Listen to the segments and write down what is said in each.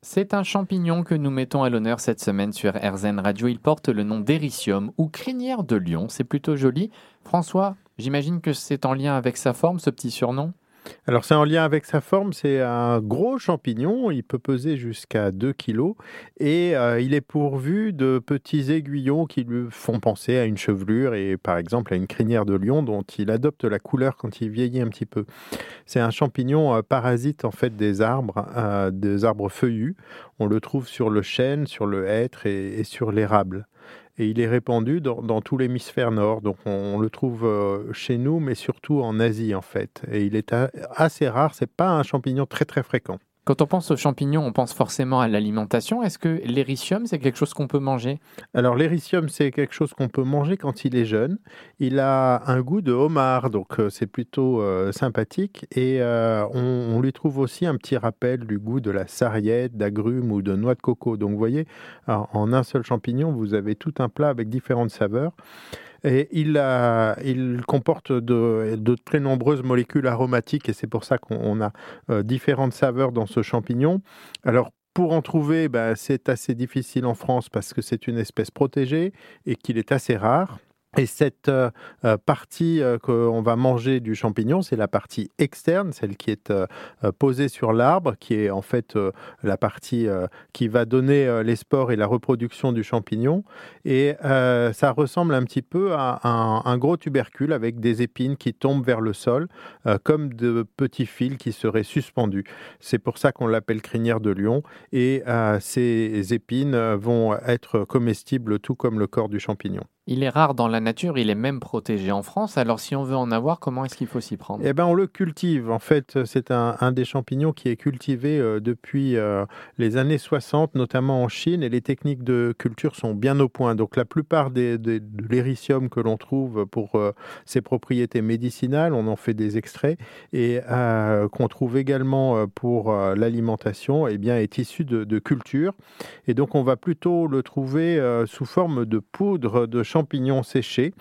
C'est un champignon que nous mettons à l'honneur cette semaine sur RZN Radio. Il porte le nom d'Ericium ou crinière de lion. C'est plutôt joli. François, j'imagine que c'est en lien avec sa forme, ce petit surnom? Alors c'est en lien avec sa forme, c'est un gros champignon, il peut peser jusqu'à 2 kg et euh, il est pourvu de petits aiguillons qui lui font penser à une chevelure et par exemple à une crinière de lion dont il adopte la couleur quand il vieillit un petit peu. C'est un champignon euh, parasite en fait des arbres, euh, des arbres feuillus. On le trouve sur le chêne, sur le hêtre et sur l'érable et il est répandu dans, tout l'hémisphère nord. Donc on, le trouve euh, chez nous, mais surtout en Asie en fait. Et il est assez rare, c'est pas un champignon très très fréquent. Quand on pense aux champignons, on pense forcément à l'alimentation. Est-ce que l'éricium, c'est quelque chose qu'on peut manger? Alors l'éricium, c'est quelque chose qu'on peut manger quand il est jeune. Il a un goût de homard, donc euh, c'est plutôt euh, sympathique. Et euh, on, lui trouve aussi un petit rappel du goût de la sarriette, d'agrumes ou de noix de coco. Donc vous voyez, en un seul champignon, vous avez tout un plat avec différentes saveurs. Et il, comporte de, très nombreuses molécules aromatiques et c'est pour ça qu'on a euh, différentes saveurs dans ce champignon. Alors, pour en trouver, ben, c'est assez difficile en France parce que c'est une espèce protégée et qu'il est assez rare. Et cette euh, euh, partie euh, qu'on va manger du champignon, c'est la partie externe, celle qui est posée sur l'arbre, qui est en fait la partie qui va donner les spores et la reproduction du champignon. Et ça ressemble un petit peu à un, gros tubercule avec des épines qui tombent vers le sol, comme de petits fils qui seraient suspendus. C'est pour ça qu'on l'appelle crinière de lion. Et ces épines vont être comestibles tout comme le corps du champignon. Il est rare dans la nature, il est même protégé en France. Alors si on veut en avoir, comment est-ce qu'il faut s'y prendre? Eh bien, on le cultive. En fait, c'est un, des champignons qui est cultivé euh, depuis euh, les années 60, notamment en Chine, et les techniques de culture sont bien au point. Donc la plupart de l'éricium que l'on trouve pour euh, ses propriétés médicinales, on en fait des extraits, et qu'on trouve également pour l'alimentation, eh bien, est issu de, de, culture. Et donc on va plutôt le trouver sous forme de poudre de champignons champignons séchés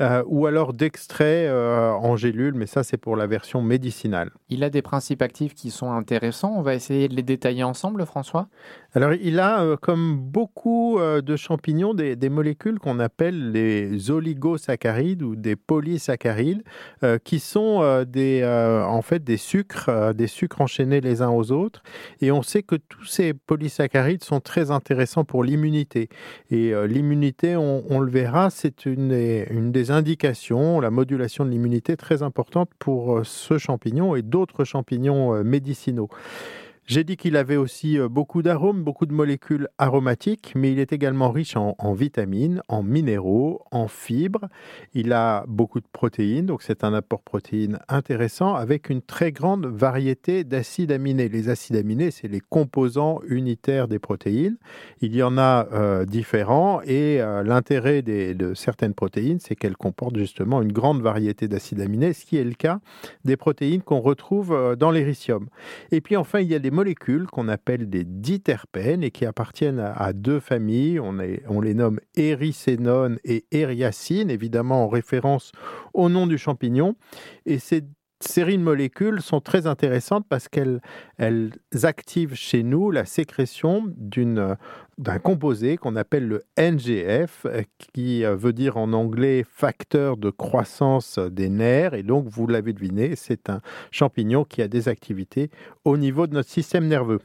euh, ou alors d'extraits euh, en gélule, mais ça c'est pour la version médicinale. Il a des principes actifs qui sont intéressants. On va essayer de les détailler ensemble, François? Alors il a, euh, comme beaucoup de champignons, des, molécules qu'on appelle les oligosaccharides ou des polysaccharides, qui sont des, en fait des sucres, des sucres enchaînés les uns aux autres. Et on sait que tous ces polysaccharides sont très intéressants pour l'immunité. Et l'immunité, on le verra c'est une, des indications, la modulation de l'immunité très importante pour euh, ce champignon et d'autres champignons euh, médicinaux. J'ai dit qu'il avait aussi euh, beaucoup d'arômes, beaucoup de molécules aromatiques, mais il est également riche en, vitamines, en minéraux, en fibres. Il a beaucoup de protéines, donc c'est un apport protéine intéressant avec une très grande variété d'acides aminés. Les acides aminés, c'est les composants unitaires des protéines. Il y en a euh, différents et euh, l'intérêt de certaines protéines, c'est qu'elles comportent justement une grande variété d'acides aminés, ce qui est le cas des protéines qu'on retrouve dans l'éricium. Et puis enfin, il y a des molécules qu'on appelle des diterpènes et qui appartiennent à, deux familles. On, les nomme éricénone et ériacine, évidemment en référence au nom du champignon. Et ces séries de molécules sont très intéressantes parce qu'elles elles activent chez nous la sécrétion d'une d'un composé qu'on appelle le NGF, qui veut dire en anglais facteur de croissance des nerfs. Et donc, vous l'avez deviné, c'est un champignon qui a des activités au niveau de notre système nerveux.